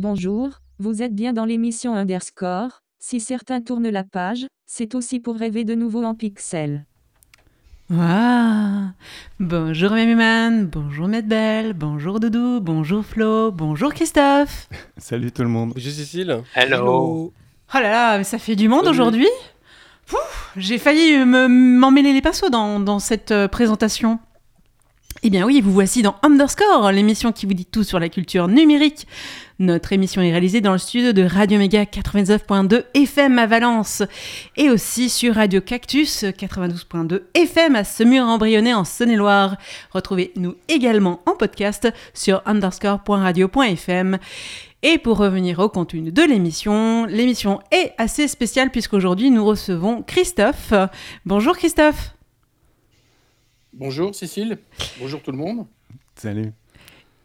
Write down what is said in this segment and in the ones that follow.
Bonjour, vous êtes bien dans l'émission Underscore. Si certains tournent la page, c'est aussi pour rêver de nouveau en pixels. Ah, bonjour Mémuman, bonjour Medbel, bonjour Doudou, bonjour Flo, bonjour Christophe. Salut tout le monde. Bonjour Cécile. Hello. Oh là là, mais ça fait du monde aujourd'hui. Pouf, J'ai failli me- m'emmêler les pinceaux dans, dans cette euh, présentation. Eh bien oui, vous voici dans Underscore, l'émission qui vous dit tout sur la culture numérique. Notre émission est réalisée dans le studio de Radio Méga 99.2 FM à Valence et aussi sur Radio Cactus 92.2 FM à Semur-en-Brionnais en Saône-et-Loire. Retrouvez-nous également en podcast sur underscore.radio.fm. Et pour revenir au contenu de l'émission, l'émission est assez spéciale puisqu'aujourd'hui nous recevons Christophe. Bonjour Christophe. Bonjour Cécile. Bonjour tout le monde. Salut.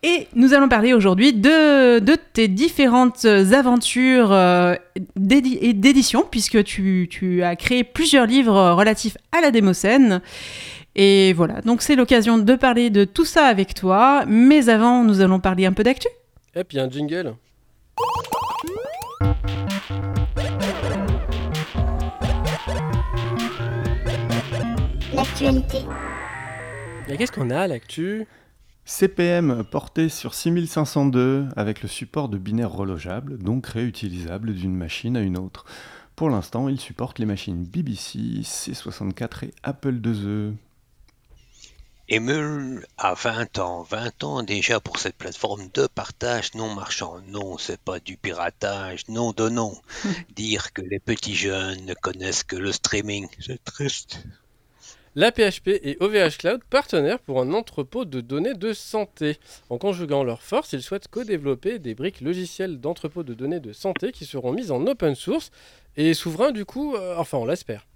Et nous allons parler aujourd'hui de, de tes différentes aventures euh, d'édition, puisque tu, tu as créé plusieurs livres relatifs à la démocène. Et voilà, donc c'est l'occasion de parler de tout ça avec toi. Mais avant, nous allons parler un peu d'actu. Et puis un jingle. L'actualité. Et qu'est-ce qu'on a à l'actu? CPM porté sur 6502 avec le support de binaire relogeable, donc réutilisable d'une machine à une autre. Pour l'instant, il supporte les machines BBC, C64 et Apple IIe. Emule a 20 ans, 20 ans déjà pour cette plateforme de partage non marchand. Non, c'est pas du piratage, non de non. Dire que les petits jeunes ne connaissent que le streaming, c'est triste. La PHP et OVH Cloud partenaires pour un entrepôt de données de santé. En conjuguant leurs forces, ils souhaitent co-développer des briques logicielles d'entrepôt de données de santé qui seront mises en open source et souverain du coup, euh, enfin on l'espère.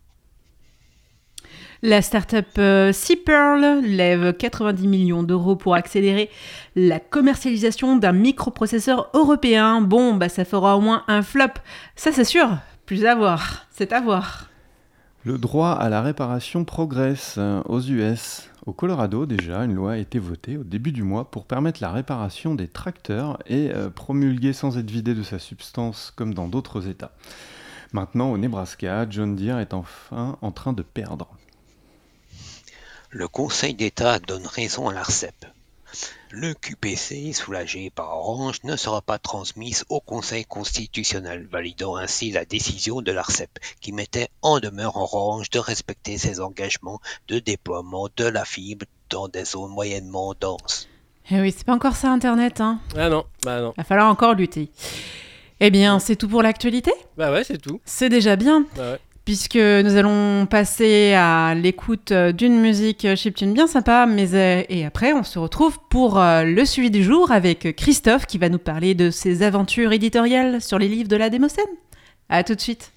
La startup euh, Seapearl lève 90 millions d'euros pour accélérer la commercialisation d'un microprocesseur européen. Bon, bah ça fera au moins un flop. Ça c'est sûr. Plus à voir. C'est à voir. Le droit à la réparation progresse aux US. Au Colorado, déjà, une loi a été votée au début du mois pour permettre la réparation des tracteurs et euh, promulguée sans être vidée de sa substance comme dans d'autres États. Maintenant, au Nebraska, John Deere est enfin en train de perdre. Le Conseil d'État donne raison à l'ARCEP. Le QPC, soulagé par Orange, ne sera pas transmis au Conseil constitutionnel, validant ainsi la décision de l'ARCEP, qui mettait en demeure Orange de respecter ses engagements de déploiement de la fibre dans des zones moyennement denses. Eh oui, c'est pas encore ça Internet, hein. Ah non, bah non. Va falloir encore lutter. Eh bien, c'est tout pour l'actualité? Bah ouais, c'est tout. C'est déjà bien. Bah ouais. Puisque nous allons passer à l'écoute euh, d'une musique euh, chiptune bien sympa, mais euh, et après on se retrouve pour le suivi du jour avec Christophe qui va nous parler de ses aventures éditoriales sur les livres de la Démocène. À tout de suite.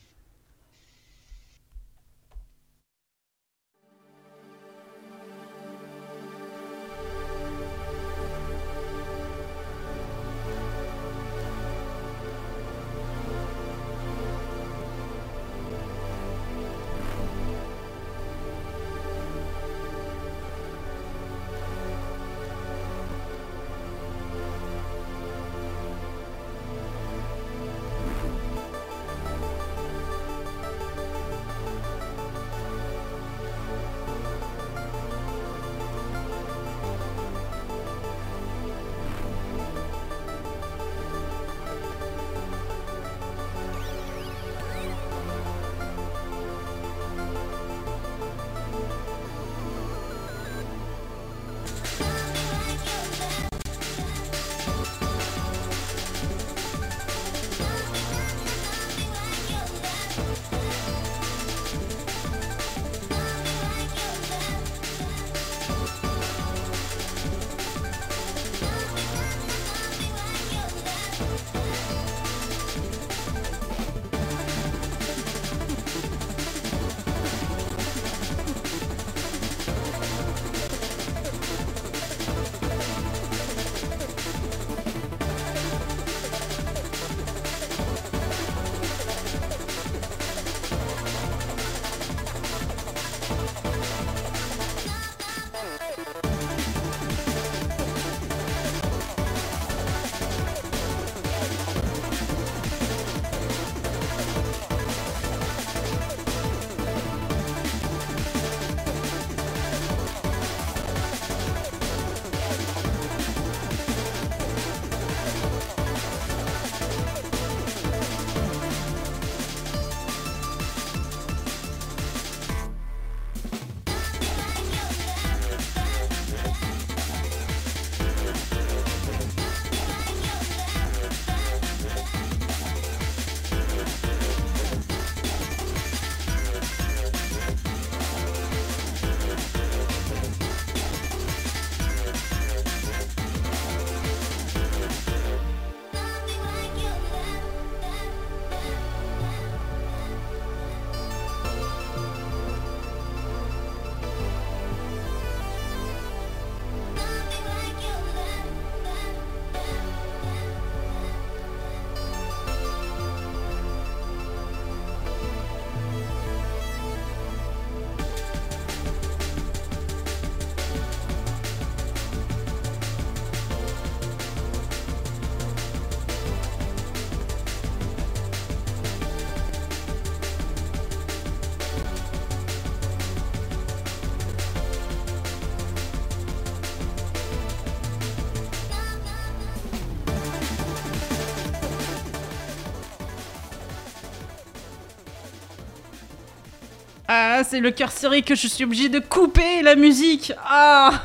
Ah, c'est le cœur serré que je suis obligé de couper la musique. Ah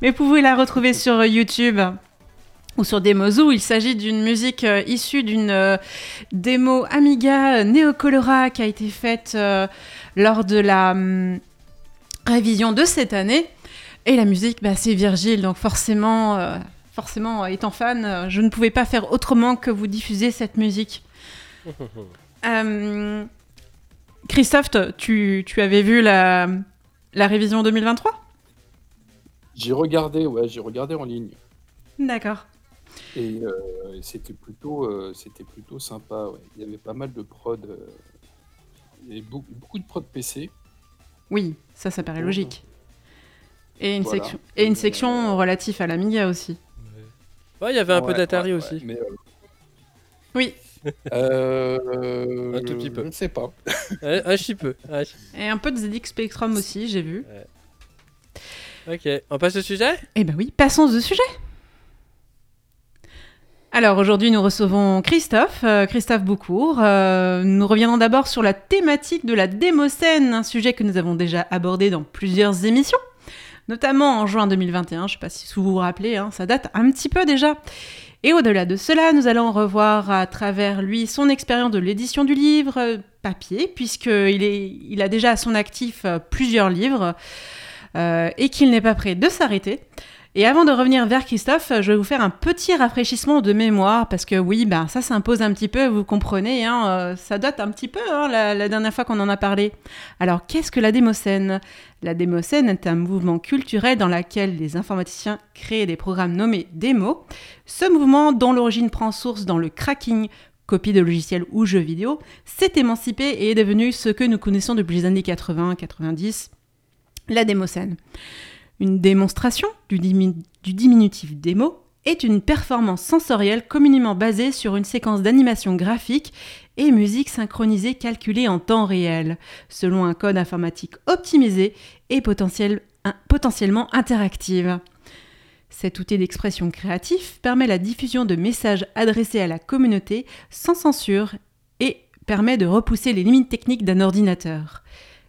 Mais vous pouvez la retrouver sur YouTube ou sur Demozoo. Il s'agit d'une musique euh, issue d'une euh, démo Amiga Neocolora qui a été faite euh, lors de la hum, révision de cette année. Et la musique, bah, c'est Virgile, donc forcément, forcément, étant fan, je ne pouvais pas faire autrement que vous diffuser cette musique. Christophe, tu, tu avais vu la, la révision 2023 J'ai regardé, ouais, j'ai regardé en ligne. D'accord. Et euh, c'était plutôt, euh, c'était plutôt sympa. ouais. Il y avait pas mal de prod. euh, il y avait beaucoup, beaucoup de prod PC. Oui, ça, ça paraît logique. Et une, Voilà. section, et une section relative à l'Amiga aussi. Ouais, il y avait un peu d'Atari ouais, aussi. ouais, mais, euh, Oui, euh, Un tout petit peu. Je ne sais pas. Un, un petit peu. un et un peu de ZX Spectrum aussi, j'ai vu. Ok, on passe au sujet? Eh ben oui, passons au sujet. Alors aujourd'hui, nous recevons Christophe, euh, Christophe Boucourt. Euh, nous reviendrons d'abord sur la thématique de la démocène, un sujet que nous avons déjà abordé dans plusieurs émissions, notamment en juin 2021. Je ne sais pas si vous vous rappelez, hein, ça date un petit peu déjà. Et au-delà de cela, nous allons revoir à travers lui son expérience de l'édition du livre euh, papier, puisqu'il il a déjà à son actif euh, plusieurs livres euh, et qu'il n'est pas prêt de s'arrêter. Et avant de revenir vers Christophe, je vais vous faire un petit rafraîchissement de mémoire, parce que oui, ben, ça s'impose un petit peu, vous comprenez, hein, euh, ça date un petit peu hein, la, dernière fois qu'on en a parlé. Alors, qu'est-ce que la démocène? La démocène est un mouvement culturel dans lequel les informaticiens créent des programmes nommés démos. Ce mouvement, dont l'origine prend source dans le cracking, copie de logiciels ou jeux vidéo, s'est émancipé et est devenu ce que nous connaissons depuis les années 80-90, la démocène. Une démonstration du, dimi- du diminutif démo est une performance sensorielle communément basée sur une séquence d'animation graphique et musique synchronisée calculée en temps réel, selon un code informatique optimisé et potentiellement interactive. Cet outil d'expression créatif permet la diffusion de messages adressés à la communauté sans censure et permet de repousser les limites techniques d'un ordinateur.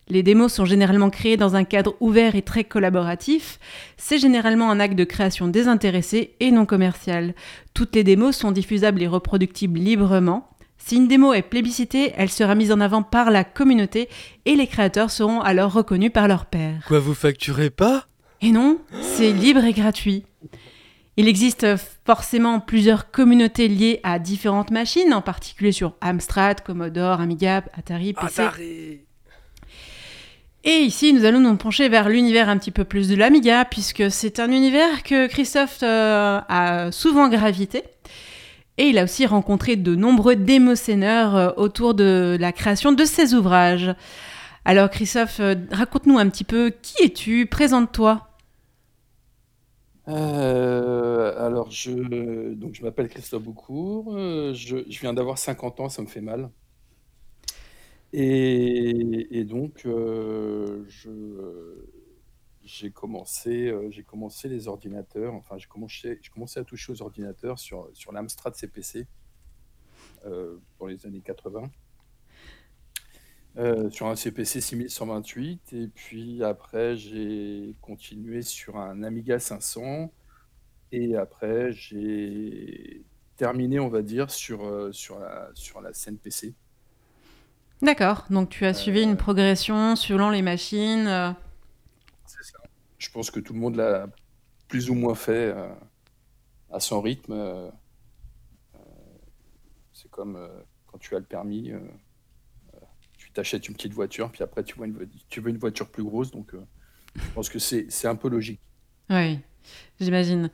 Les démos sont généralement créées dans un cadre ouvert et très collaboratif. C'est généralement un acte de création désintéressé et non commercial. Toutes les démos sont diffusables et reproductibles librement. Si une démo est plébiscitée, elle sera mise en avant par la communauté et les créateurs seront alors reconnus par leur pairs. Quoi, vous facturez pas? Et non, c'est libre et gratuit. Il existe forcément plusieurs communautés liées à différentes machines, en particulier sur Amstrad, Commodore, Amiga, Atari, PC. Atari Et ici, nous allons nous pencher vers l'univers un petit peu plus de l'Amiga, puisque c'est un univers que Christophe euh, a souvent gravité. Et il a aussi rencontré de nombreux démocéneurs euh, autour de la création de ses ouvrages. Alors Christophe, euh, raconte-nous un petit peu qui es-tu? Présente-toi. Alors, je, m'appelle Christophe Boucourt. je viens d'avoir 50 ans, ça me fait mal. Et, donc, euh, je, j'ai commencé, euh, j'ai commencé les ordinateurs. Enfin, j'ai commencé, commencé à toucher aux ordinateurs sur, l'Amstrad CPC euh, dans les années 80. euh, sur un CPC 6128 et puis après j'ai continué sur un Amiga 500 et après j'ai terminé on va dire sur, la, sur la scène PC. D'accord, donc tu as suivi une progression selon les machines. euh, C'est ça. Je pense que tout le monde l'a plus ou moins fait euh, à son rythme. euh, euh, c'est comme euh, quand tu as le permis, euh, euh, tu t'achètes une petite voiture, puis après tu, vois une, tu veux une voiture plus grosse, donc euh, je pense que c'est c'est un peu logique. Oui, j'imagine.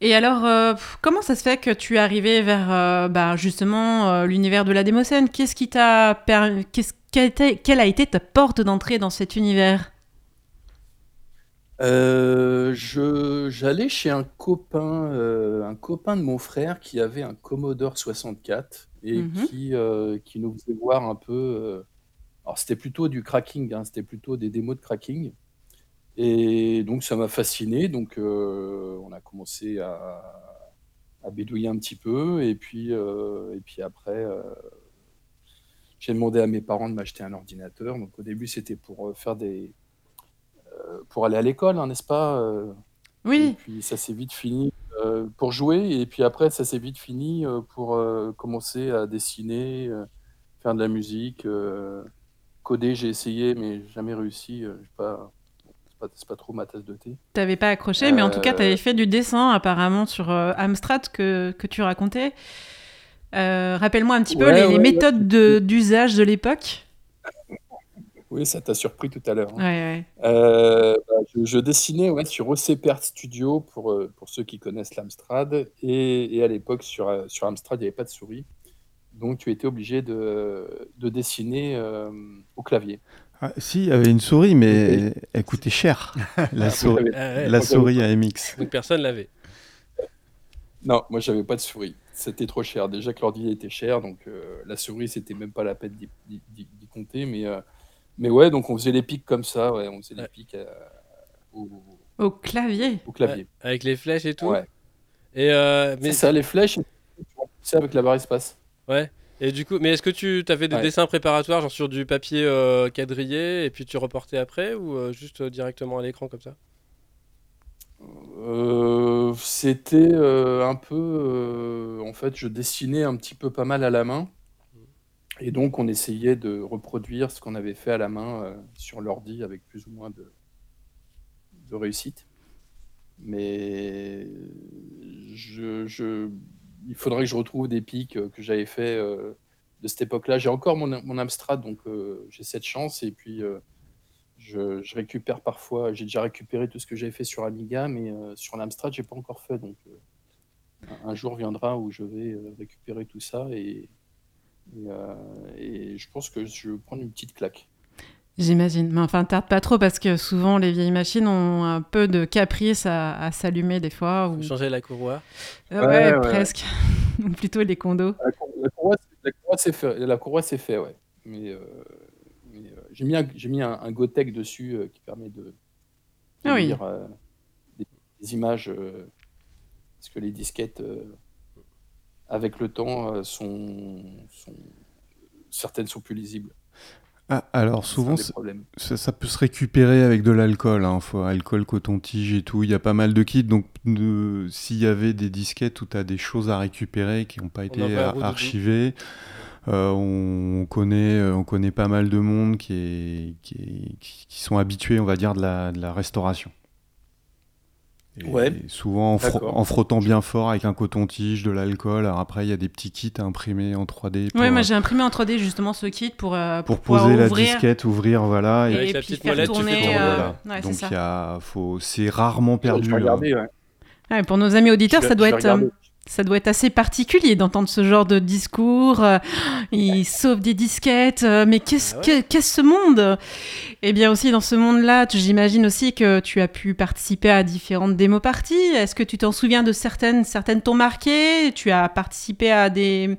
Et alors, euh, comment ça se fait que tu es arrivé vers euh, bah, justement euh, l'univers de la démocène? Qu'est-ce qui t'a permis quelle, a été ta porte d'entrée dans cet univers? J'allais chez un copain, un copain de mon frère qui avait un Commodore 64 et Mhm. qui, qui nous faisait voir un peu. alors, c'était plutôt du cracking, hein, c'était plutôt des démos de cracking. Et donc, ça m'a fasciné. Donc, euh, on a commencé à, à bidouiller un petit peu. Et puis, euh, et puis après, euh, j'ai demandé à mes parents de m'acheter un ordinateur. Donc au début, c'était pour faire des, pour aller à l'école, hein, n'est-ce pas euh, Et Oui, puis ça s'est vite fini pour jouer. Et puis après, ça s'est vite fini pour commencer à dessiner, faire de la musique, coder. J'ai essayé, mais jamais réussi. euh, j'ai pas, pas, c'est pas trop ma tasse de thé. t'avais pas accroché, mais en tout cas, Euh, t'avais fait du dessin apparemment sur euh, Amstrad que, que tu racontais. Euh, Rappelle-moi un petit peu Ouais, les, les ouais, ouais. méthodes de- d'usage de l'époque. Oui, ça t'a surpris tout à l'heure. hein. Ouais, ouais. Euh, bah, je, je dessinais ouais, sur OCP Art Studio pour, euh, pour ceux qui connaissent l'Amstrad. Et, et à l'époque, sur, euh, sur Amstrad, il n'y avait pas de souris. Donc, tu étais obligé de, de dessiner euh, au clavier. Ah, si, il y avait une souris, mais elle coûtait cher. la, Ah, souris, Ah ouais, la souris AMX. Donc personne l'avait. Non, moi, j'avais pas de souris. C'était trop cher. Déjà que l'ordi était cher, donc euh, la souris, c'était même pas la peine d'y compter. Mais, euh, mais ouais, donc on faisait les pics comme ça. Ouais, on faisait les pics euh, au, Au clavier. au clavier. Ouais, avec les flèches et tout. Ouais. Et euh, mais C'est ça, les flèches, c'est avec la barre espace. ouais. Et du coup, mais est-ce que tu avais des Ouais. dessins préparatoires, genre sur du papier euh, quadrillé, et puis tu reportais après, ou euh, juste euh, directement à l'écran comme ça? Euh, c'était un peu. en fait, je dessinais un petit peu pas mal à la main. Et donc, on essayait de reproduire ce qu'on avait fait à la main sur l'ordi avec plus ou moins de, de réussite. Mais je, je- il faudrait que je retrouve des pics euh, que j'avais fait euh, de cette époque-là. J'ai encore mon, mon Amstrad, donc euh, j'ai cette chance. Et puis, je, récupère parfois, j'ai déjà récupéré tout ce que j'avais fait sur Amiga, mais sur l'Amstrad, j'ai pas encore fait. Donc, un jour viendra où je vais récupérer tout ça et, et je pense que je vais prendre une petite claque. J'imagine. Mais enfin, tarde pas trop parce que souvent les vieilles machines ont un peu de caprice à, à s'allumer des fois. Ou... Changer la courroie. Euh, Ouais, presque. ou plutôt les condos. La, cour- la courroie, c'est- la courroie, c'est fait, la courroie, c'est fait, ouais. Mais, euh, mais, euh, j'ai mis un, j'ai mis un, un Gotek dessus euh, qui permet de, de Ah oui. lire euh, des, des images euh, parce que les disquettes, euh, avec le temps, euh, sont, sont certaines sont plus lisibles. Ah, alors souvent, ça, ça peut se récupérer avec de l'alcool, hein, alcool, coton-tige et tout. Il y a pas mal de kits, donc s'il y avait des disquettes où tu as des choses à récupérer qui n'ont pas été archivées, euh, on, connaît, euh, on connaît pas mal de monde qui, est, qui, est- qui- qui sont habitués, on va dire, de la, de la restauration. Et Ouais. souvent en, frottant bien fort avec un coton-tige, de l'alcool. Alors après, il y a des petits kits à imprimer en 3D pour, Ouais, moi euh, j'ai imprimé en 3D justement ce kit pour, euh, pour poser la ouvrir. disquette, ouvrir, voilà. Et, Et, Avec la puis petite faire molette, tu fais tourner. euh, voilà. ouais, c'est Donc ça. il y a, faut, c'est rarement perdu. hein. regarder, ouais. Ouais, pour nos amis auditeurs, ça doit être. Ça doit être assez particulier d'entendre ce genre de discours. euh, ils sauvent des disquettes, euh, mais qu'est-ce Ah ouais. que- qu'est-ce ce monde? Eh bien aussi dans ce monde-là, j'imagine aussi que tu as pu participer à différentes démos parties. Est-ce que tu t'en souviens de certaines Certaines t'ont marqué? Tu as participé à des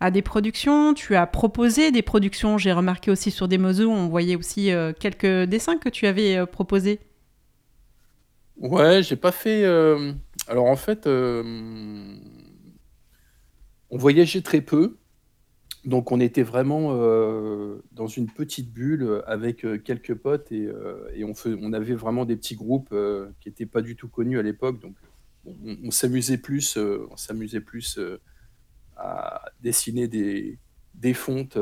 à des productions? Tu as proposé des productions? J'ai remarqué aussi sur des où on voyait aussi euh, quelques dessins que tu avais euh, proposés. Ouais, j'ai pas fait. Alors en fait, euh, on voyageait très peu, donc on était vraiment euh, dans une petite bulle avec euh, quelques potes et, euh, et on, avait vraiment des petits groupes qui n'étaient pas du tout connus à l'époque, donc on, on s'amusait plus, on s'amusait plus à dessiner des, des fontes,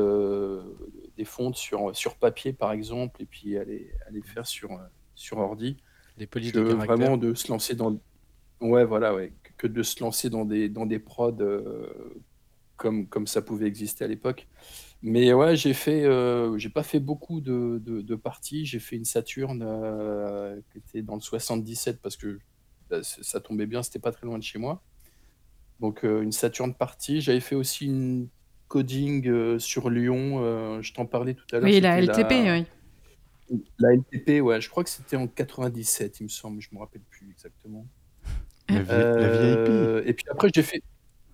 des fontes sur, sur papier par exemple, et puis à les, à les faire sur, sur ordi. Des que vraiment de se lancer dans ouais voilà ouais. Que de se lancer dans des dans des prods euh, comme comme ça pouvait exister à l'époque. Mais ouais j'ai fait euh, j'ai pas fait beaucoup de, de, de parties. J'ai fait une Saturne euh, qui était dans le 77 parce que bah, ça tombait bien c'était pas très loin de chez moi. Donc une Saturne partie. J'avais fait aussi une coding sur Lyon je t'en parlais tout à l'heure Oui, la LTP, oui. la LTP, ouais, je crois que c'était en 97, il me semble, je me rappelle plus exactement. La, vi- la VIP. Euh, et puis après, j'ai fait,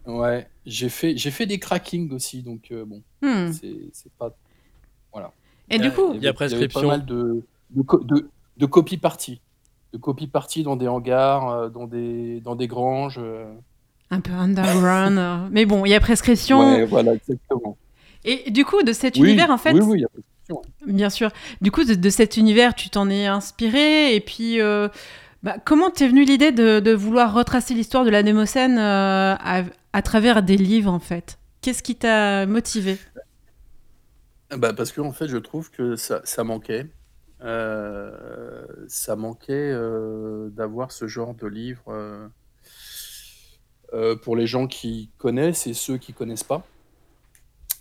ouais, j'ai fait, j'ai fait des crackings aussi, donc euh, bon, Hmm. c'est, c'est pas, voilà. Et du coup, Il y a prescription. avait pas mal de, de, de, de copie parties, de copie parties dans des hangars, euh, dans des, dans des granges. euh. un peu underground. euh, mais bon, il y a prescription. Ouais, voilà, exactement. Et du coup, de cet Oui, univers, en fait, oui, oui, il y a question. bien sûr, du coup, de, de cet univers, tu t'en es inspiré. Et puis, euh, bah, comment t'es venue l'idée de, vouloir retracer l'histoire de la Némocène euh, à, travers des livres, en fait? Qu'est-ce qui t'a motivé Bah, parce que en fait, je trouve que ça, manquait. Euh, ça manquait euh, d'avoir ce genre de livre euh, euh, pour les gens qui connaissent et ceux qui connaissent pas.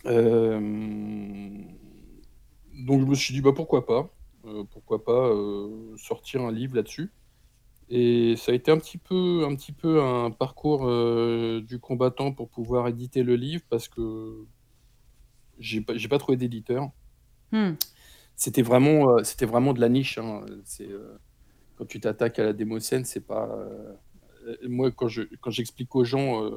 Euh, donc je me suis dit bah pourquoi pas, Euh, pourquoi pas euh, sortir un livre là-dessus. Et ça a été un petit peu, un petit peu un parcours euh, du combattant pour pouvoir éditer le livre parce que j'ai pas, pas trouvé d'éditeur. Hmm. C'était vraiment, euh, c'était vraiment de la niche. hein. Euh, quand tu t'attaques à la démocène, c'est pas. moi, quand je, quand j'explique aux gens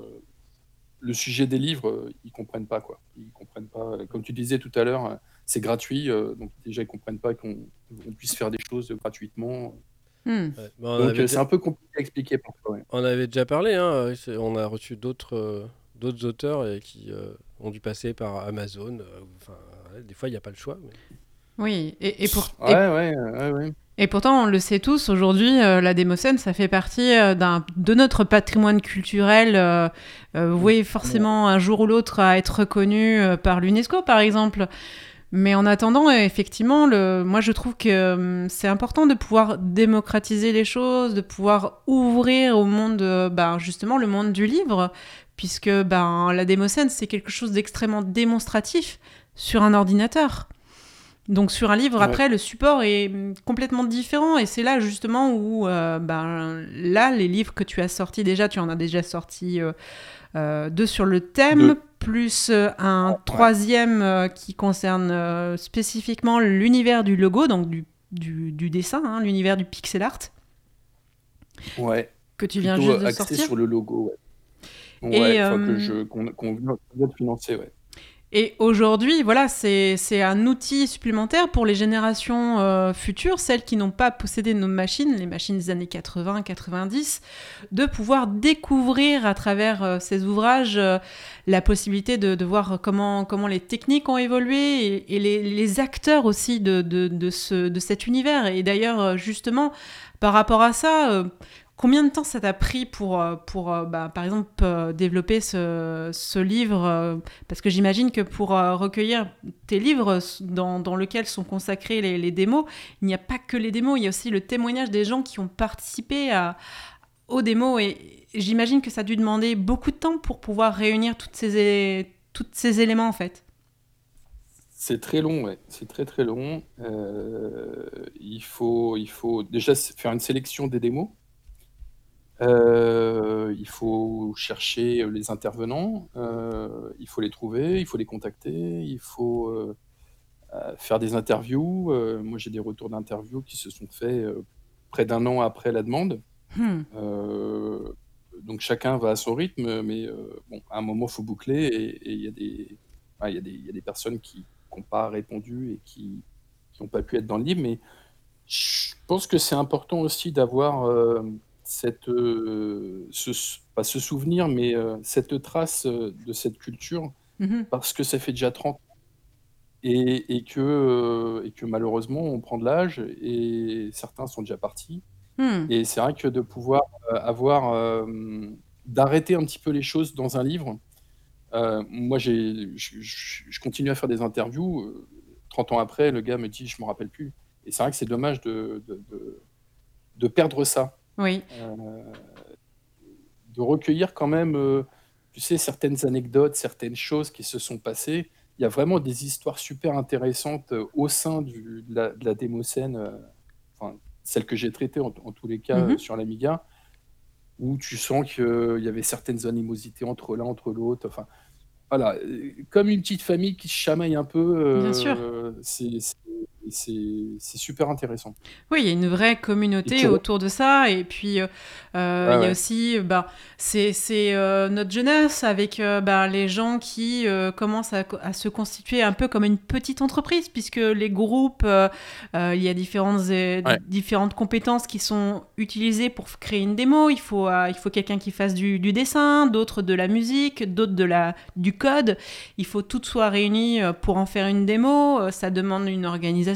le sujet des livres, ils comprennent pas quoi. Ils comprennent pas. Comme tu disais tout à l'heure, c'est gratuit, donc déjà ils comprennent pas qu'on on puisse faire des choses gratuitement. Hmm. Ouais, bah, Donc avait euh, c'est déjà, un peu compliqué à expliquer parfois. ouais. on avait déjà parlé, hein, euh, on a reçu d'autres euh, d'autres auteurs et qui euh, ont dû passer par Amazon. euh, Enfin, des fois, il n'y a pas le choix. mais- Oui, et, et, pour, et, Ouais, ouais, ouais, ouais. et pourtant, on le sait tous, aujourd'hui, euh, la Démocène, ça fait partie euh, de notre patrimoine culturel, euh, euh, voué forcément un jour ou l'autre à être reconnu euh, par l'UNESCO, par exemple. Mais en attendant, euh, effectivement, le, moi je trouve que hum, c'est important de pouvoir démocratiser les choses, de pouvoir ouvrir au monde, euh, ben, justement, le monde du livre, puisque ben, la démocène, c'est quelque chose d'extrêmement démonstratif sur un ordinateur. Donc sur un livre, Ouais. après, le support est complètement différent, et c'est là justement où, euh, ben, là, les livres que tu as sortis déjà, tu en as déjà sorti euh, euh, deux sur le thème, Deux. Plus euh, un troisième euh, qui concerne euh, spécifiquement l'univers du logo, donc du, du, du dessin, hein, l'univers du pixel art, Ouais. que tu viens juste de axé sortir. sur le logo. Ouais. Et, Ouais, euh, que je, qu'on, qu'on vient de financer, ouais. Et aujourd'hui, voilà, c'est un outil supplémentaire pour les générations euh, futures, celles qui n'ont pas possédé nos machines, les machines des années 80-90, de pouvoir découvrir à travers euh, ces ouvrages euh, la possibilité de, voir comment, les techniques ont évolué et, les, acteurs aussi de, de, de, ce, de cet univers. Et d'ailleurs, justement, par rapport à ça, Combien de temps ça t'a pris pour, euh, pour euh, bah, par exemple, euh, développer ce, ce livre Parce que j'imagine que pour recueillir tes livres dans, dans lesquels sont consacrés les, démos, il n'y a pas que les démos, il y a aussi le témoignage des gens qui ont participé à, aux démos. Et j'imagine que ça a dû demander beaucoup de temps pour pouvoir réunir toutes ces, toutes ces éléments, en fait. C'est très long, ouais. C'est très très long. Il faut, il faut déjà faire une sélection des démos. Euh, il faut chercher les intervenants, euh, il faut les trouver, il faut les contacter, il faut euh, euh, faire des interviews. Euh, moi, j'ai des retours d'interviews qui se sont faits euh, près d'un an après la demande. Hmm. Euh, donc chacun va à son rythme, mais euh, bon, à un moment, il faut boucler et il y a des, ah, il y a des, il y a des personnes qui n'ont pas répondu et qui n'ont pas pu être dans le livre. Mais je pense que c'est important aussi d'avoir euh, cette, euh, ce, pas ce souvenir, mais euh, cette trace euh, de cette culture Mhm. parce que ça fait déjà 30 ans et, et que, et que malheureusement, on prend de l'âge et certains sont déjà partis. Hmm. Et c'est vrai que de pouvoir avoir, euh, d'arrêter un petit peu les choses dans un livre. euh, moi, j'ai, je, continue à faire des interviews. euh, 30 ans après, le gars me dit, je me rappelle plus. Et c'est vrai que c'est dommage de, de, de- de perdre ça, Oui. Euh, de recueillir quand même, euh, tu sais, certaines anecdotes, certaines choses qui se sont passées. Il y a vraiment des histoires super intéressantes euh, au sein du- de, la, de la démocène, enfin, celle que j'ai traitée en, en tous les cas Mhm. sur l'Amiga, où tu sens qu'il y avait certaines animosités entre l'un, entre l'autre. Enfin, voilà, comme une petite famille qui se chamaille un peu. Bien sûr. euh, c'est- c'est- super intéressant. Oui, il y a une vraie communauté autour de ça. Et puis, euh, euh, il y a aussi, bah, c'est euh, notre jeunesse avec bah, les gens qui commencent à, se constituer un peu comme une petite entreprise, puisque les groupes, il y a différentes, différentes compétences qui sont utilisées pour créer une démo. Il faut, il faut quelqu'un qui fasse du, du dessin, d'autres de la musique, d'autres de la, du code. Il faut tout soit réuni pour en faire une démo. Ça demande une organisation,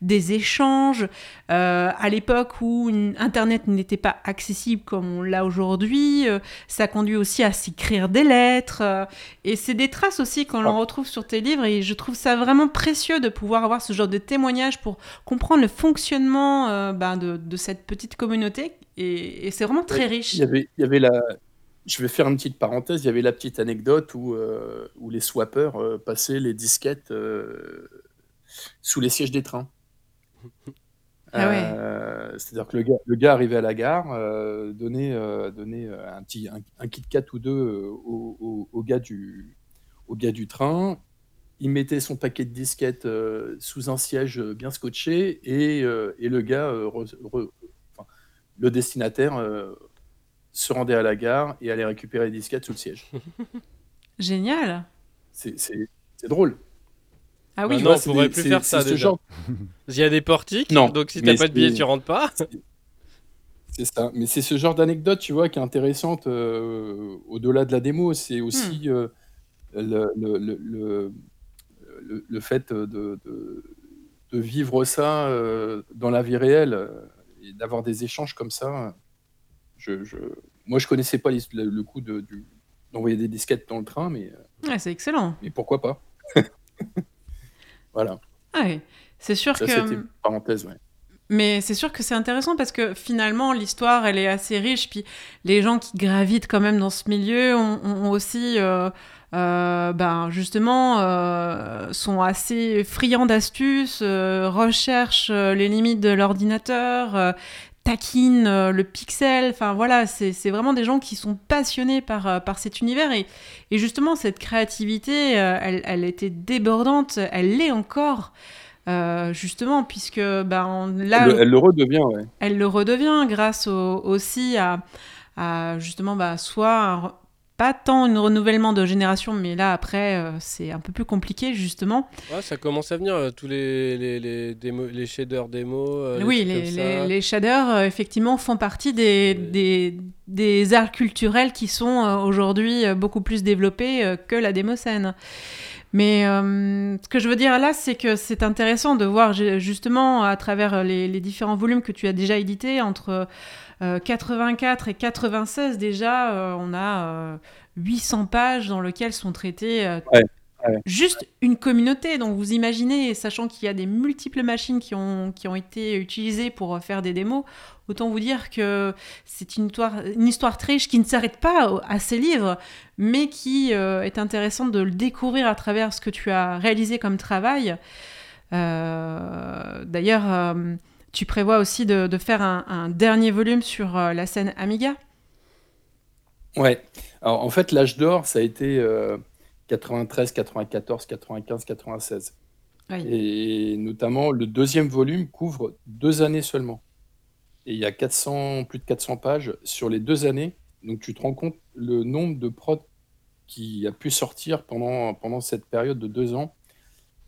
des échanges. Euh, à l'époque où Internet n'était pas accessible comme on l'a aujourd'hui, euh, ça conduit aussi à s'écrire des lettres. Euh, et c'est des traces aussi qu'on ah. retrouve sur tes livres. Et je trouve ça vraiment précieux de pouvoir avoir ce genre de témoignages pour comprendre le fonctionnement ben, de, cette petite communauté. Et, c'est vraiment très riche. Il y avait, il y avait la, je vais faire une petite parenthèse. Il y avait la petite anecdote où, où les swappers passaient les disquettes sous les sièges des trains. Ah euh, c'est-à-dire que le gars, le gars arrivait à la gare, euh, donnait, euh, un petit un, Kit Kat ou deux au, gars du, au gars du train. Il mettait son paquet de disquettes sous un siège bien scotché et, le gars, le destinataire, se rendait à la gare et allait récupérer les disquettes sous le siège. Génial. C'est drôle. Ah oui, non, on pourrait plus faire ça déjà. Il y a des portiques, non, donc si t'as pas de billet, tu rentres pas. C'est ça, mais c'est ce genre d'anecdote, tu vois, qui est intéressante euh, au-delà de la démo. C'est aussi hmm. euh, le, le, le, le, fait de, de, de, vivre ça euh, dans la vie réelle et d'avoir des échanges comme ça. Je, je... Moi, je connaissais pas le, coup d'envoyer de, des disquettes dans le train, mais. Ouais, c'est excellent. Mais pourquoi pas? Voilà. Ah oui, c'est sûr que. C'était une parenthèse, ouais. Mais c'est sûr que c'est intéressant parce que finalement l'histoire elle est assez riche puis les gens qui gravitent quand même dans ce milieu ont, aussi euh, euh, ben justement euh, sont assez friands d'astuces, recherchent les limites de l'ordinateur, taquinent le pixel. Enfin voilà, c'est vraiment des gens qui sont passionnés par, par cet univers et, et justement cette créativité elle, elle était débordante, elle l'est encore. Euh, justement, puisque ben, là, elle, le redevient, ouais. Elle le redevient grâce aussi à, justement bah, soit pas tant un renouvellement de génération, mais là après euh, c'est un peu plus compliqué justement. Ouais, ça commence à venir euh, tous les les, les, les shaders démo. oui, les, les, shaders effectivement font partie des, des, des, arts culturels qui sont aujourd'hui beaucoup plus développés que la démo scène. Mais euh, ce que je veux dire là, c'est que c'est intéressant de voir justement à travers les, différents volumes que tu as déjà édités, entre 84 euh, et 96 déjà, euh, on a 800 pages dans lesquelles sont traités juste une communauté. Donc vous imaginez, sachant qu'il y a des multiples machines qui ont, qui ont été utilisées pour faire des démos, autant vous dire que c'est une histoire, une histoire très riche qui ne s'arrête pas à ces livres, mais qui euh, est intéressante de le découvrir à travers ce que tu as réalisé comme travail. Euh, d'ailleurs, euh, tu prévois aussi de, faire un, un, dernier volume sur la scène Amiga? Ouais. Alors en fait, l'âge d'or, ça a été 93, 94, 95, 96. Et notamment, le deuxième volume couvre deux années seulement. Et il y a 400, plus de 400 pages sur les deux années. Donc tu te rends compte le nombre de prods qui a pu sortir pendant, pendant cette période de deux ans.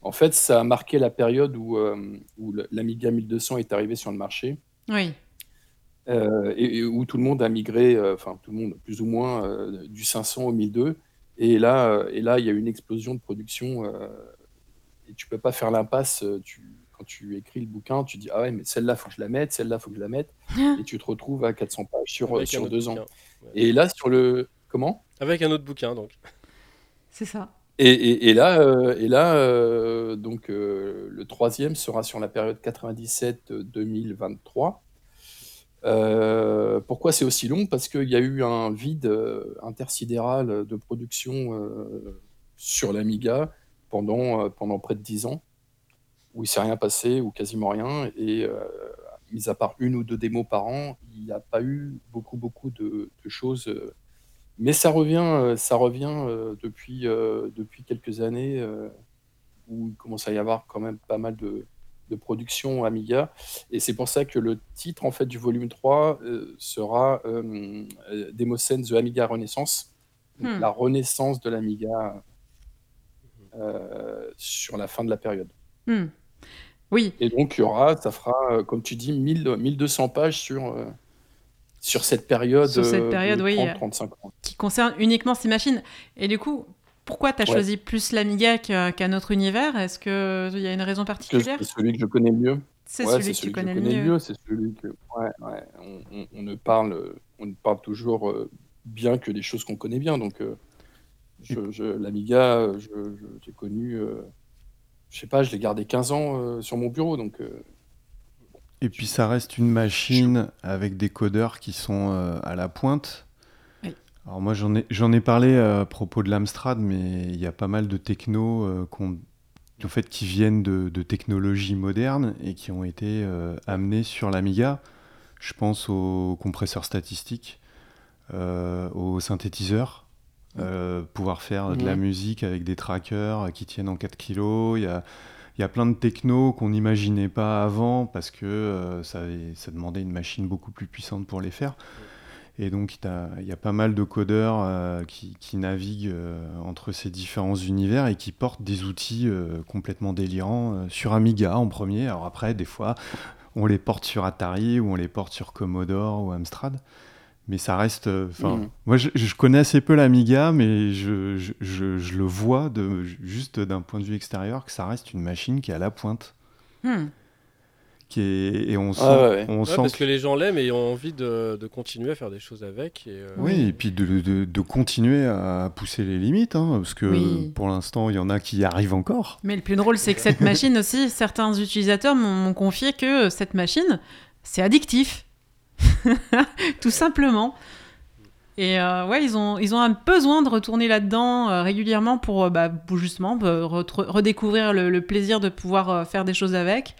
En fait, ça a marqué la période où, euh, où l'Amiga 1200 est arrivé sur le marché. Oui. Euh, et, où tout le monde a migré, euh, enfin tout le monde plus ou moins, du 500 au 1002. Et là, euh, et là, il y a une explosion de production. Euh, et tu peux pas faire l'impasse. Euh, tu, quand tu écris le bouquin, tu dis ah ouais, mais celle-là faut que je la mette, celle-là faut que je la mette, et tu te retrouves à 400 pages sur, sur deux ans. Et là, sur le comment? Avec un autre bouquin, donc. C'est ça. Et, et, là, et là donc le troisième sera sur la période 97-2023. Euh, pourquoi c'est aussi long? Parce qu'il y a eu un vide euh, intersidéral de production euh, sur l'Amiga pendant, pendant près de 10 ans, où il s'est rien passé, ou quasiment rien, et mis à part une ou deux démos par an, il n'y a pas eu beaucoup, beaucoup de, choses. mais ça revient, ça revient depuis, depuis quelques années, où il commence à y avoir quand même pas mal de, de production Amiga. Et c'est pour ça que le titre en fait du volume 3 sera euh, Demoscene The Amiga Renaissance, Hmm. la renaissance de l'Amiga sur la fin de la période. Hmm. Oui, Et donc, il y aura, ça fera, euh, comme tu dis, 1000, 1200 pages sur, euh, sur cette période, Sur cette euh, période, de oui, 30-35 ans. qui concerne uniquement ces machines. Et du coup, pourquoi tu as Ouais. choisi plus l'Amiga qu'un autre univers? Est-ce qu'il y a une raison particulière? c'est celui que je connais le mieux. C'est Ouais, celui que tu celui que je connais le connais mieux. C'est celui que. Ouais, ouais. On, on- on ne parle, on ne parle toujours euh, bien que des choses qu'on connaît bien. Donc, euh, je, je- l'Amiga, je, je- j'ai connu. euh, je sais pas, je l'ai gardé 15 ans euh, sur mon bureau. Donc, euh, Et puis ça reste une machine avec des codeurs qui sont euh, à la pointe. Alors moi j'en ai, j'en ai parlé euh, à propos de l'Amstrad, mais il y a pas mal de technos euh, qu'on- en fait, qui viennent de, de technologies modernes et qui ont été euh, amenés sur l'Amiga. Je pense aux compresseurs statistiques, euh, aux synthétiseurs, euh, pouvoir faire de la musique avec des trackers qui tiennent en 4 kg. Il y a, il y a plein de technos qu'on n'imaginait pas avant parce que ça, avait- ça demandait une machine beaucoup plus puissante pour les faire. Et donc, il y a pas mal de codeurs euh, qui, qui naviguent euh, entre ces différents univers et qui portent des outils euh, complètement délirants sur Amiga en premier. Alors après, des fois, on les porte sur Atari ou on les porte sur Commodore ou Amstrad. Mais ça reste. Enfin, Mhm. moi, je, je connais assez peu l'Amiga, mais je, je- je- je le vois de, juste d'un point de vue extérieur que ça reste une machine qui est à la pointe. Hmm. Qui est, et on sent, ouais, ouais. on Ouais, sent parce que les gens l'aiment et ont envie de, de continuer à faire des choses avec. Et, euh, Oui, et puis de, de- de continuer à pousser les limites, hein, parce que Oui. pour l'instant, il y en a qui y arrivent encore. Mais le plus drôle, c'est que cette machine aussi, certains utilisateurs m'ont confié que cette machine, c'est addictif. Tout simplement. Et euh, ouais, ils ont, ils ont un besoin de retourner là-dedans euh, régulièrement pour, euh, bah, pour justement euh, redécouvrir le, le plaisir de pouvoir euh, faire des choses avec.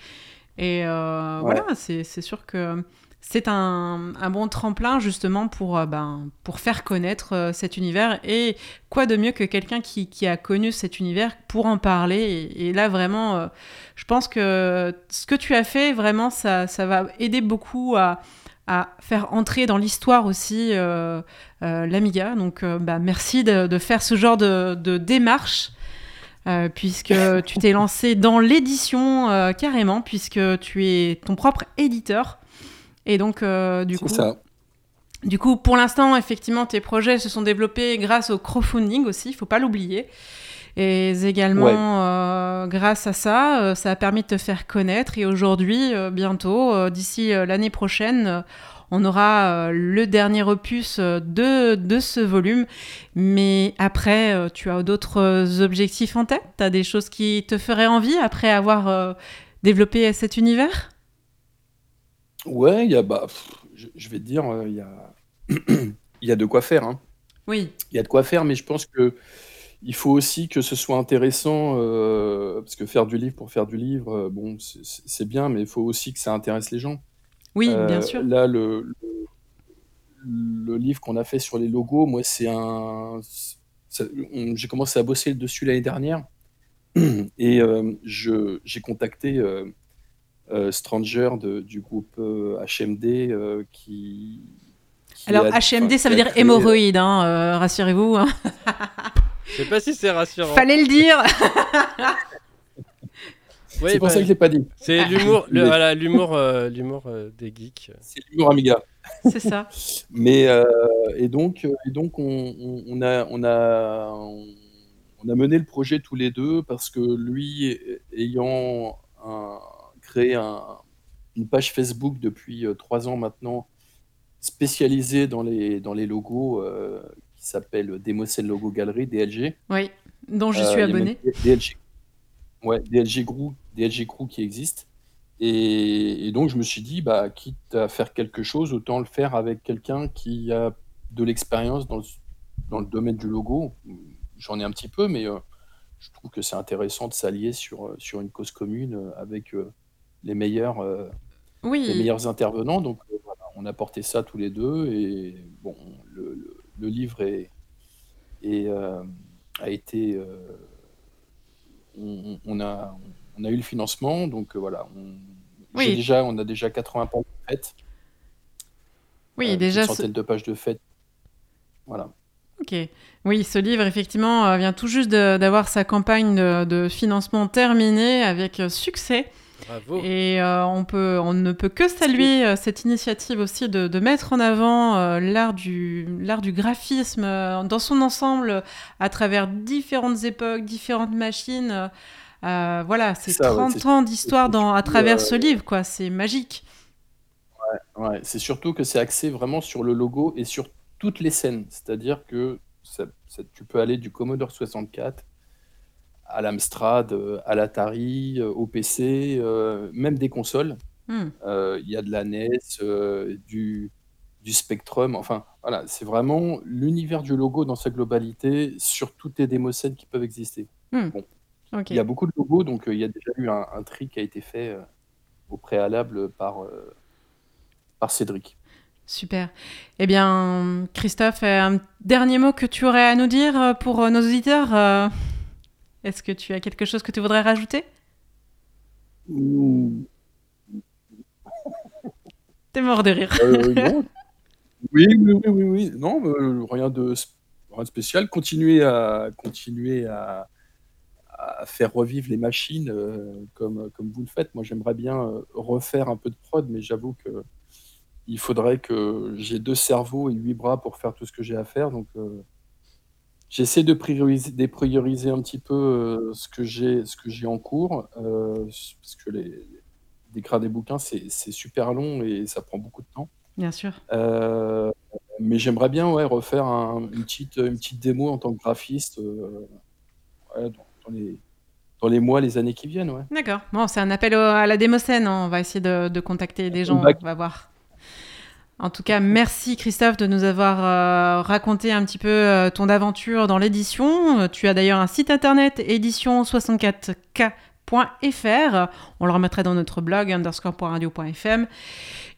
Et euh, Ouais. voilà, c'est sûr que c'est un, un bon tremplin justement pour, euh, ben, pour faire connaître euh, cet univers. Et quoi de mieux que quelqu'un qui, qui a connu cet univers pour en parler? Et, et là, vraiment, euh, je pense que ce que tu as fait, vraiment, ça, ça va aider beaucoup à, à faire entrer dans l'histoire aussi euh, euh, l'Amiga. Donc, bah, merci de, de faire ce genre de, de démarche. Euh, puisque tu t'es lancé dans l'édition euh, carrément, puisque tu es ton propre éditeur. Et donc, euh, du coup, ça. du coup, pour l'instant, effectivement, tes projets se sont développés grâce au crowdfunding aussi, il faut pas l'oublier. Et également, Ouais. grâce à ça, ça a permis de te faire connaître. Et aujourd'hui, bientôt, d'ici l'année prochaine, on aura euh, le dernier opus euh, de, de ce volume. Mais après, euh, tu as d'autres objectifs en tête? Tu as des choses qui te feraient envie après avoir développé cet univers? Ouais, il y a, bah, je, je vais te dire, il y a, y a de quoi faire. Hein. Oui. Il y a de quoi faire, mais je pense que il faut aussi que ce soit intéressant, euh, parce que faire du livre pour faire du livre, euh, bon, c'est bien, mais il faut aussi que ça intéresse les gens. Oui, Euh, bien sûr. Là, le, le, le livre qu'on a fait sur les logos, moi, c'est un. J'ai commencé à bosser dessus l'année dernière, et euh, je- j'ai contacté euh, euh, Stranger de- du groupe euh, HMD euh, qui. qui Alors, a- HMD, ça veut dire créé- hémorroïde, hein, euh, rassurez-vous. hein. Je sais pas si c'est rassurant. Fallait le dire C'est pour bah, ça que je l'ai pas dit. C'est l'humour, le- Mais- voilà, l'humour, euh, l'humour euh, des geeks. C'est l'humour Amiga. C'est ça. Mais euh, et donc, et donc on, on- on a, on, a, on a mené le projet tous les deux parce que lui, ayant un- créé un- une page Facebook depuis trois ans maintenant, spécialisée dans les, dans les logos, euh, qui s'appelle Demoscene Logo Gallery, DLG. Oui, dont je suis abonné. DLG, ouais, DLG Crew, DLG Crew qui existe. Et, et donc je me suis dit, bah, quitte à faire quelque chose, autant le faire avec quelqu'un qui a de l'expérience dans le, dans le domaine du logo. J'en ai un petit peu, mais euh, je trouve que c'est intéressant de s'allier sur, euh, sur une cause commune euh, avec euh, les, meilleurs, euh, les meilleurs intervenants. Donc voilà, on a porté ça tous les deux. Et bon, le, le- le livre est, est, a été. on, on a, on a eu le financement, donc euh, voilà. On, Oui. j'ai déjà, on a déjà 80 pages de fête. Oui, euh, déjà. Une ce- centaine de pages de fête. Voilà. Ok. Oui, ce livre, effectivement, euh, vient tout juste d'avoir sa campagne de, de financement terminée avec succès. Bravo. Et euh, on, peut, on ne peut que saluer euh, cette initiative aussi de, de mettre en avant euh, l'art du, l'art du graphisme euh, dans son ensemble à travers différentes époques, différentes machines. Euh, euh, voilà, c'est Ça, ouais, 30 c'est- ans d'histoire dans, à travers euh, ce livre, quoi. C'est magique. Ouais, c'est surtout que c'est axé vraiment sur le logo et sur toutes les scènes. C'est-à-dire que ça- ça- tu peux aller du Commodore 64 à l'Amstrad, euh, à l'Atari, euh, au PC, euh, même des consoles. Hmm. Euh, Il y a de la NES, euh, du, du Spectrum. Enfin, voilà, c'est vraiment l'univers du logo dans sa globalité sur toutes les démoscènes qui peuvent exister. Il y a beaucoup de logos, donc euh, il y a déjà eu un, un tri qui a été fait euh, au préalable par, euh, par Cédric. Super. Eh bien, Christophe, un dernier mot que tu aurais à nous dire pour nos auditeurs Est-ce que tu as quelque chose que tu voudrais rajouter? T'es mort de rire. Euh, non. Oui, oui, oui, oui, oui. Non, rien de, rien de spécial. Continuer à, continuer à, à faire revivre les machines euh, comme, comme vous le faites. Moi, j'aimerais bien euh, refaire un peu de prod, mais j'avoue que il faudrait que j'ai deux cerveaux et huit bras pour faire tout ce que j'ai à faire. Donc, euh, j'essaie de prioriser, de prioriser un petit peu ce que j'ai, ce que j'ai en cours, parce que les, d'écrire des bouquins, c'est c'est super long et ça prend beaucoup de temps. Bien sûr. Mais j'aimerais bien ouais, refaire un- une, petite, une petite démo en tant que graphiste ouais, dans, dans les, dans les mois, les années qui viennent. Ouais. D'accord. Bon, c'est un appel au- à la démocène. hein. On va essayer de, de contacter des gens. On va voir. En tout cas, merci Christophe de nous avoir euh, raconté un petit peu euh, ton aventure dans l'édition. Euh, Tu as d'ailleurs un site internet édition64k.fr. On le remettra dans notre blog underscore.radio.fm.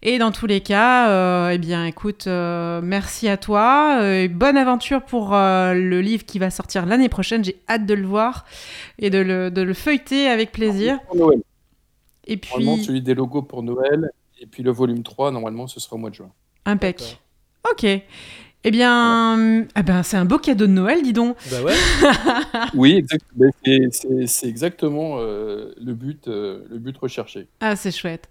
Et dans tous les cas, euh, eh bien, écoute, euh, merci à toi. euh, et bonne aventure pour euh, le livre qui va sortir l'année prochaine. J'ai hâte de le voir et de le, de le feuilleter avec plaisir. Pour Noël. Et Normalement, puis, celui des logos pour Noël. Et puis le volume 3, normalement, ce sera au mois de juin. impec. Ok. Eh bien, ah ben, c'est un beau cadeau de Noël, dis donc. Bah ouais. Oui, exact- c'est- c'est c'est exactement euh, le, but, euh, le but recherché. Ah, c'est chouette.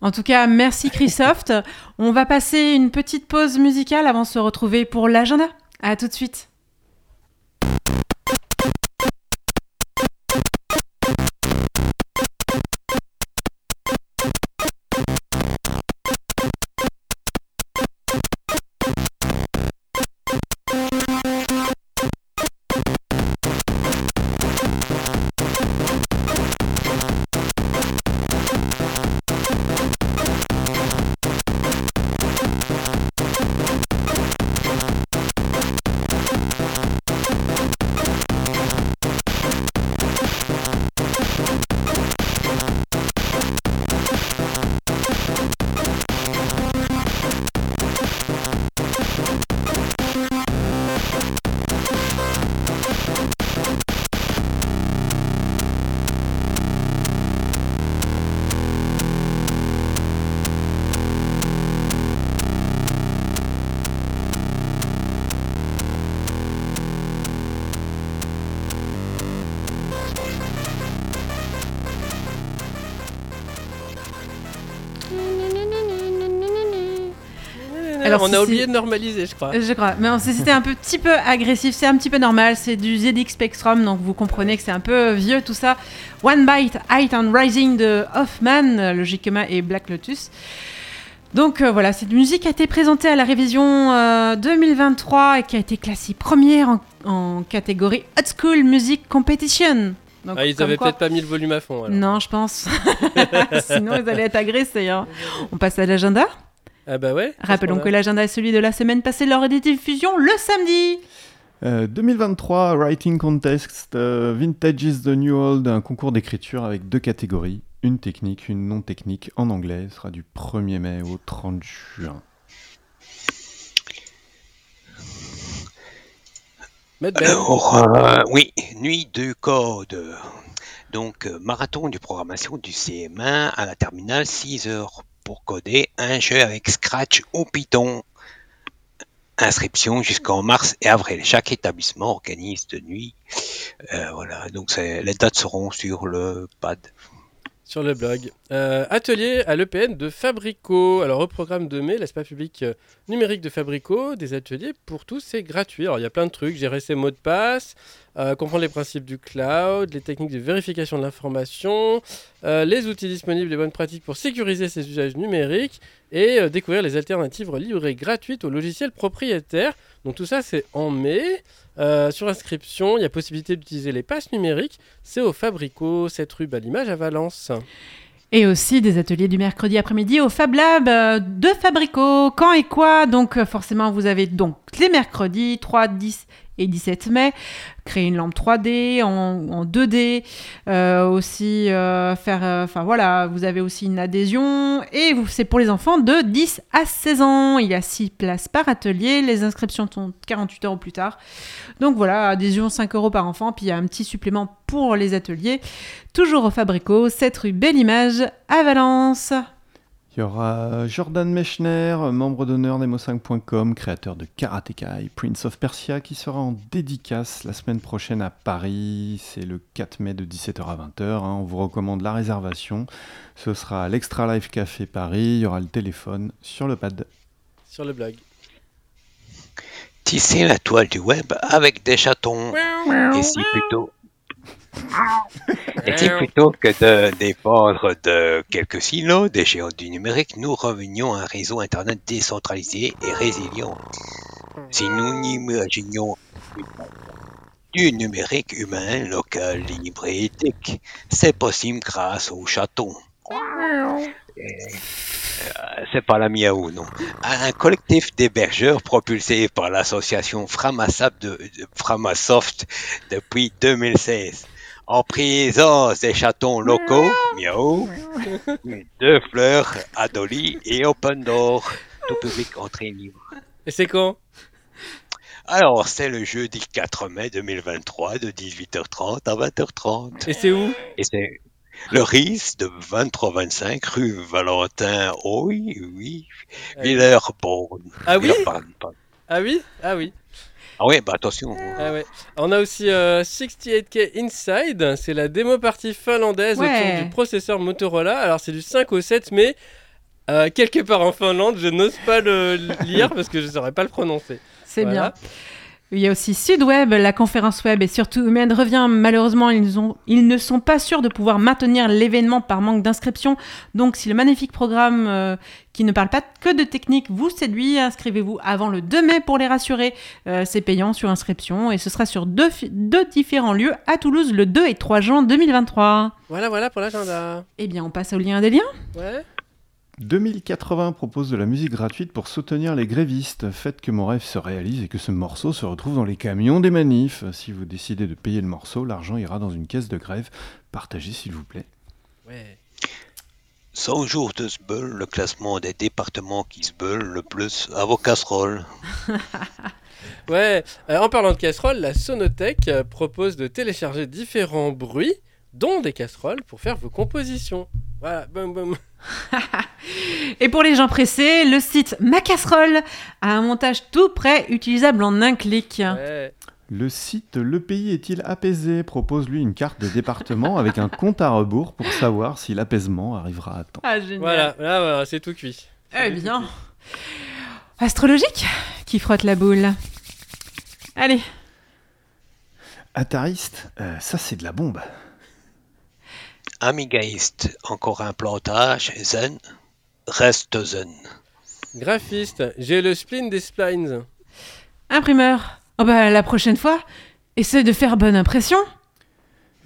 En tout cas, merci Christophe. On va passer une petite pause musicale avant de se retrouver pour l'agenda. À tout de suite. Alors, on si a oublié de normaliser, je crois. Je crois. Mais c'était un petit peu agressif, c'est un petit peu normal. C'est du ZX Spectrum, donc vous comprenez que c'est un peu vieux tout ça. One Bite, Height and Rising de Hoffman, euh, logiquement, et Black Lotus. Donc euh, voilà, cette musique a été présentée à la révision euh, 2023 et qui a été classée première en, en catégorie Hot School Music Competition. Donc, Ah, ils avaient peut-être pas mis le volume à fond. alors. Non, je pense. Sinon, ils allaient être agressés. hein. On passe à l'agenda. Ah bah ouais. Rappelons que l'agenda est celui de la semaine passée lors des diffusions le samedi. Euh, 2023 Writing Contest euh, Vintage is the New Old, un concours d'écriture avec deux catégories, une technique, une non technique en anglais, Ce sera du 1er mai au 30 juin. Ben. Alors, euh, oui, Nuit de Code. Donc, euh, marathon de programmation du CM1 à la terminale, 6 heures pour coder un jeu avec Scratch ou Python. Inscription jusqu'en mars et avril. Chaque établissement organise de nuit. Euh, voilà, donc les dates seront sur le pad. Sur le blog. Euh, atelier à l'EPN de Fabrico. Alors, au programme de mai, l'espace public euh, numérique de Fabrico, des ateliers pour tous, c'est gratuit. Alors, il y a plein de trucs gérer ses mots de passe, euh, comprendre les principes du cloud, les techniques de vérification de l'information, euh, les outils disponibles, les bonnes pratiques pour sécuriser ses usages numériques et euh, découvrir les alternatives libres et gratuites aux logiciels propriétaires. Donc, tout ça, c'est en mai. Euh, sur inscription, il y a possibilité d'utiliser les passes numériques. C'est au Fabrico, 7 rue Balimage à Valence. Et aussi des ateliers du mercredi après-midi au Fab Lab de Fabrico. Quand et quoi? Donc forcément, vous avez donc les mercredis 3, 10 et 17 mai. Créer une lampe 3D en, en 2D. euh, aussi euh, faire... euh, Enfin voilà, vous avez aussi une adhésion. Et c'est pour les enfants de 10 à 16 ans. Il y a 6 places par atelier. Les inscriptions sont 48 heures au plus tard. Donc voilà, adhésion 5 euros par enfant. Puis il y a un petit supplément pour les ateliers. Toujours au Fabrico, 7 rue Belle Image à Valence. Il y aura Jordan Mechner, membre d'honneur d'Emo5.com, créateur de Karateka et Prince of Persia, qui sera en dédicace la semaine prochaine à Paris. C'est le 4 mai de 17h à 20h. hein. On vous recommande la réservation. Ce sera à l'Extra Life Café Paris. Il y aura le téléphone sur le pad. Sur le blog. Tisser la toile du web avec des chatons. Et si plutôt. Et si plutôt que de dépendre de quelques silos des géants du numérique, nous revenions à un réseau internet décentralisé et résilient. Si nous imaginions du numérique humain, local, libre et éthique, c'est possible grâce aux chatons. Et, euh, c'est pas la miaou, non. Un collectif d'hébergeurs propulsé par l'association Framasoft, de, de- Framasoft depuis 2016. En présence des chatons locaux, miaou, deux fleurs, Adoli et Open Door, tout public entrée libre. Et c'est quand? Alors, c'est le jeudi 4 mai 2023 de 18h30 à 20h30. Et c'est où? Et c'est le RIS de 2325 rue Valentin, oui, oui, Villers-Borne. Ah oui? Ah oui? Ah oui. Ah ouais, bah attention. Ah ouais. On a aussi euh, 68K Inside, c'est la démo partie finlandaise Ouais. autour du processeur Motorola. Alors c'est du 5 au 7 mai, euh, quelque part en Finlande. Je n'ose pas le lire parce que je ne saurais pas le prononcer. C'est Voilà. bien. Il y a aussi Sudweb, la conférence web, et surtout Humaine revient. Malheureusement, ils, ont, ils ne sont pas sûrs de pouvoir maintenir l'événement par manque d'inscription. Donc, si le magnifique programme euh, qui ne parle pas que de technique vous séduit, inscrivez-vous avant le 2 mai pour les rassurer. Euh, C'est payant sur inscription et ce sera sur deux, deux différents lieux à Toulouse le 2 et 3 juin 2023. Voilà, voilà pour l'agenda. Eh bien, on passe au lien des liens. Ouais. 2080 propose de la musique gratuite pour soutenir les grévistes. Faites que mon rêve se réalise et que ce morceau se retrouve dans les camions des manifs. Si vous décidez de payer le morceau, l'argent ira dans une caisse de grève. Partagez s'il vous plaît. Ouais. 100 jours de Sbeul, le classement des départements qui Sbeul le plus à vos casseroles. Ouais, euh, en parlant de casseroles, la Sonothèque euh, propose de télécharger différents bruits, dont des casseroles, pour faire vos compositions. Voilà, boum boum. Et pour les gens pressés, le site Ma Casserole a un montage tout prêt, utilisable en un clic. Ouais. Le site Le Pays est-il apaisé propose lui une carte des départements avec un compte à rebours pour savoir si l'apaisement arrivera à temps. Ah, génial. Voilà, là, voilà, c'est tout cuit. Eh bien. Astrologique qui frotte la boule. Allez, Atariste, euh, ça c'est de la bombe. Amigaïste, encore un plantage, zen, reste zen. Graphiste, j'ai le spleen des splines. imprimeur. Oh bah la prochaine fois, essaie de faire bonne impression.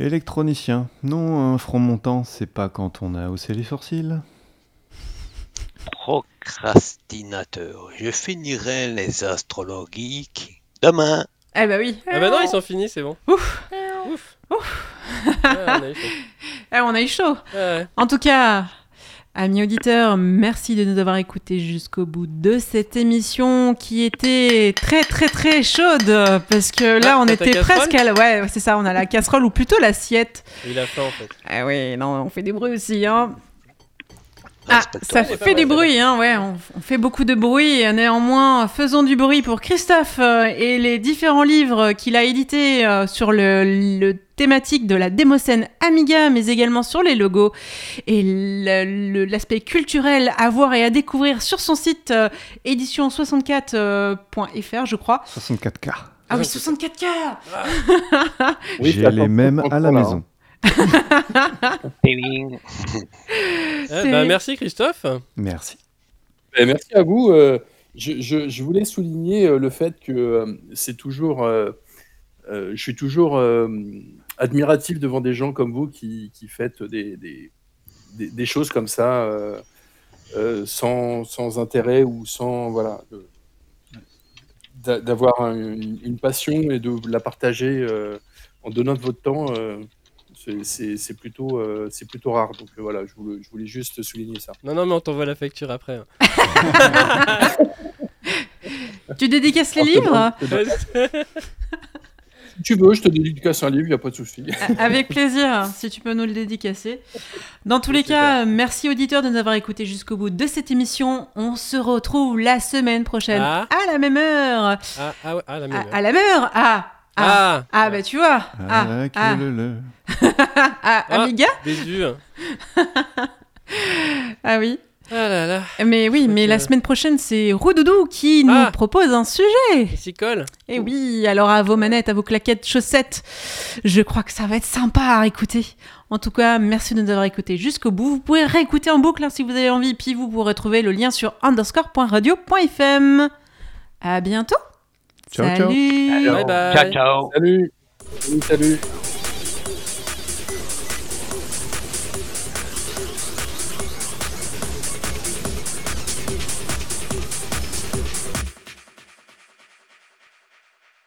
Électronicien, non, un front montant, c'est pas quand on a haussé les sourcils. Procrastinateur, je finirai les astrologiques demain. Eh bah oui. Ah bah non, ils sont finis, c'est bon. Ouf. Ouf. Ouais, on a eu chaud. Eh, on a eu chaud. Ouais. En tout cas, Amis auditeurs, merci de nous avoir écoutés jusqu'au bout de cette émission qui était très très très chaude parce que là Ah, on était casserole presque à la... ouais c'est ça on a la casserole ou plutôt l'assiette. Il a faim en fait. Ah oui non on fait des bruits aussi hein. Ah, Respecte-toi. ça fait du bruit, hein, ouais, on, on fait beaucoup de bruit. Néanmoins, faisons du bruit pour Christophe euh, et les différents livres qu'il a édités euh, sur le, le thématique de la démocène Amiga, mais également sur les logos et l'aspect culturel à voir et à découvrir sur son site euh, édition64.fr, je crois. 64K. Ah oui, 64K Oui, J'ai les mêmes à la maison. Eh bah, merci Christophe. Merci. Eh, merci à vous. euh, je, je- je voulais souligner euh, le fait que euh, c'est toujours, euh, euh, je suis toujours euh, admiratif devant des gens comme vous qui, qui faites des, des, des- des choses comme ça euh, euh, sans, sans intérêt ou sans voilà d'avoir un- une, passion et de la partager euh, en donnant de votre temps. euh, c'est- plutôt, euh, c'est plutôt rare. Donc euh, voilà, je voulais, je voulais juste souligner ça. Non, non, mais on t'envoie la facture après. hein. Tu dédicaces les livres? Si tu veux, je te dédicace un livre, il n'y a pas de souci. Avec plaisir, si tu peux nous le dédicacer. Dans tous les Super. cas, merci auditeurs de nous avoir écoutés jusqu'au bout de cette émission. On se retrouve la semaine prochaine Ah. à la même heure. Ah, ah ouais, ah, la même. À, à la même heure Ah Ah, Ah, ah bah tu vois Ah, Ah, que ah, le le. ah, Ah. Amiga déçu. hein. Ah oui. Ah là là, Mais oui, mais que- la semaine prochaine, c'est Roudoudou qui nous Ah. propose un sujet. il s'y colle. Et oui, alors à vos manettes, à vos claquettes, chaussettes, je crois que ça va être sympa à écouter. En tout cas, merci de nous avoir écoutés jusqu'au bout. Vous pouvez réécouter en boucle hein, si vous avez envie, puis vous pourrez trouver le lien sur underscore.radio.fm. À bientôt. Ciao, ciao. Salut. Bye bye. Ciao, ciao. Salut Salut, salut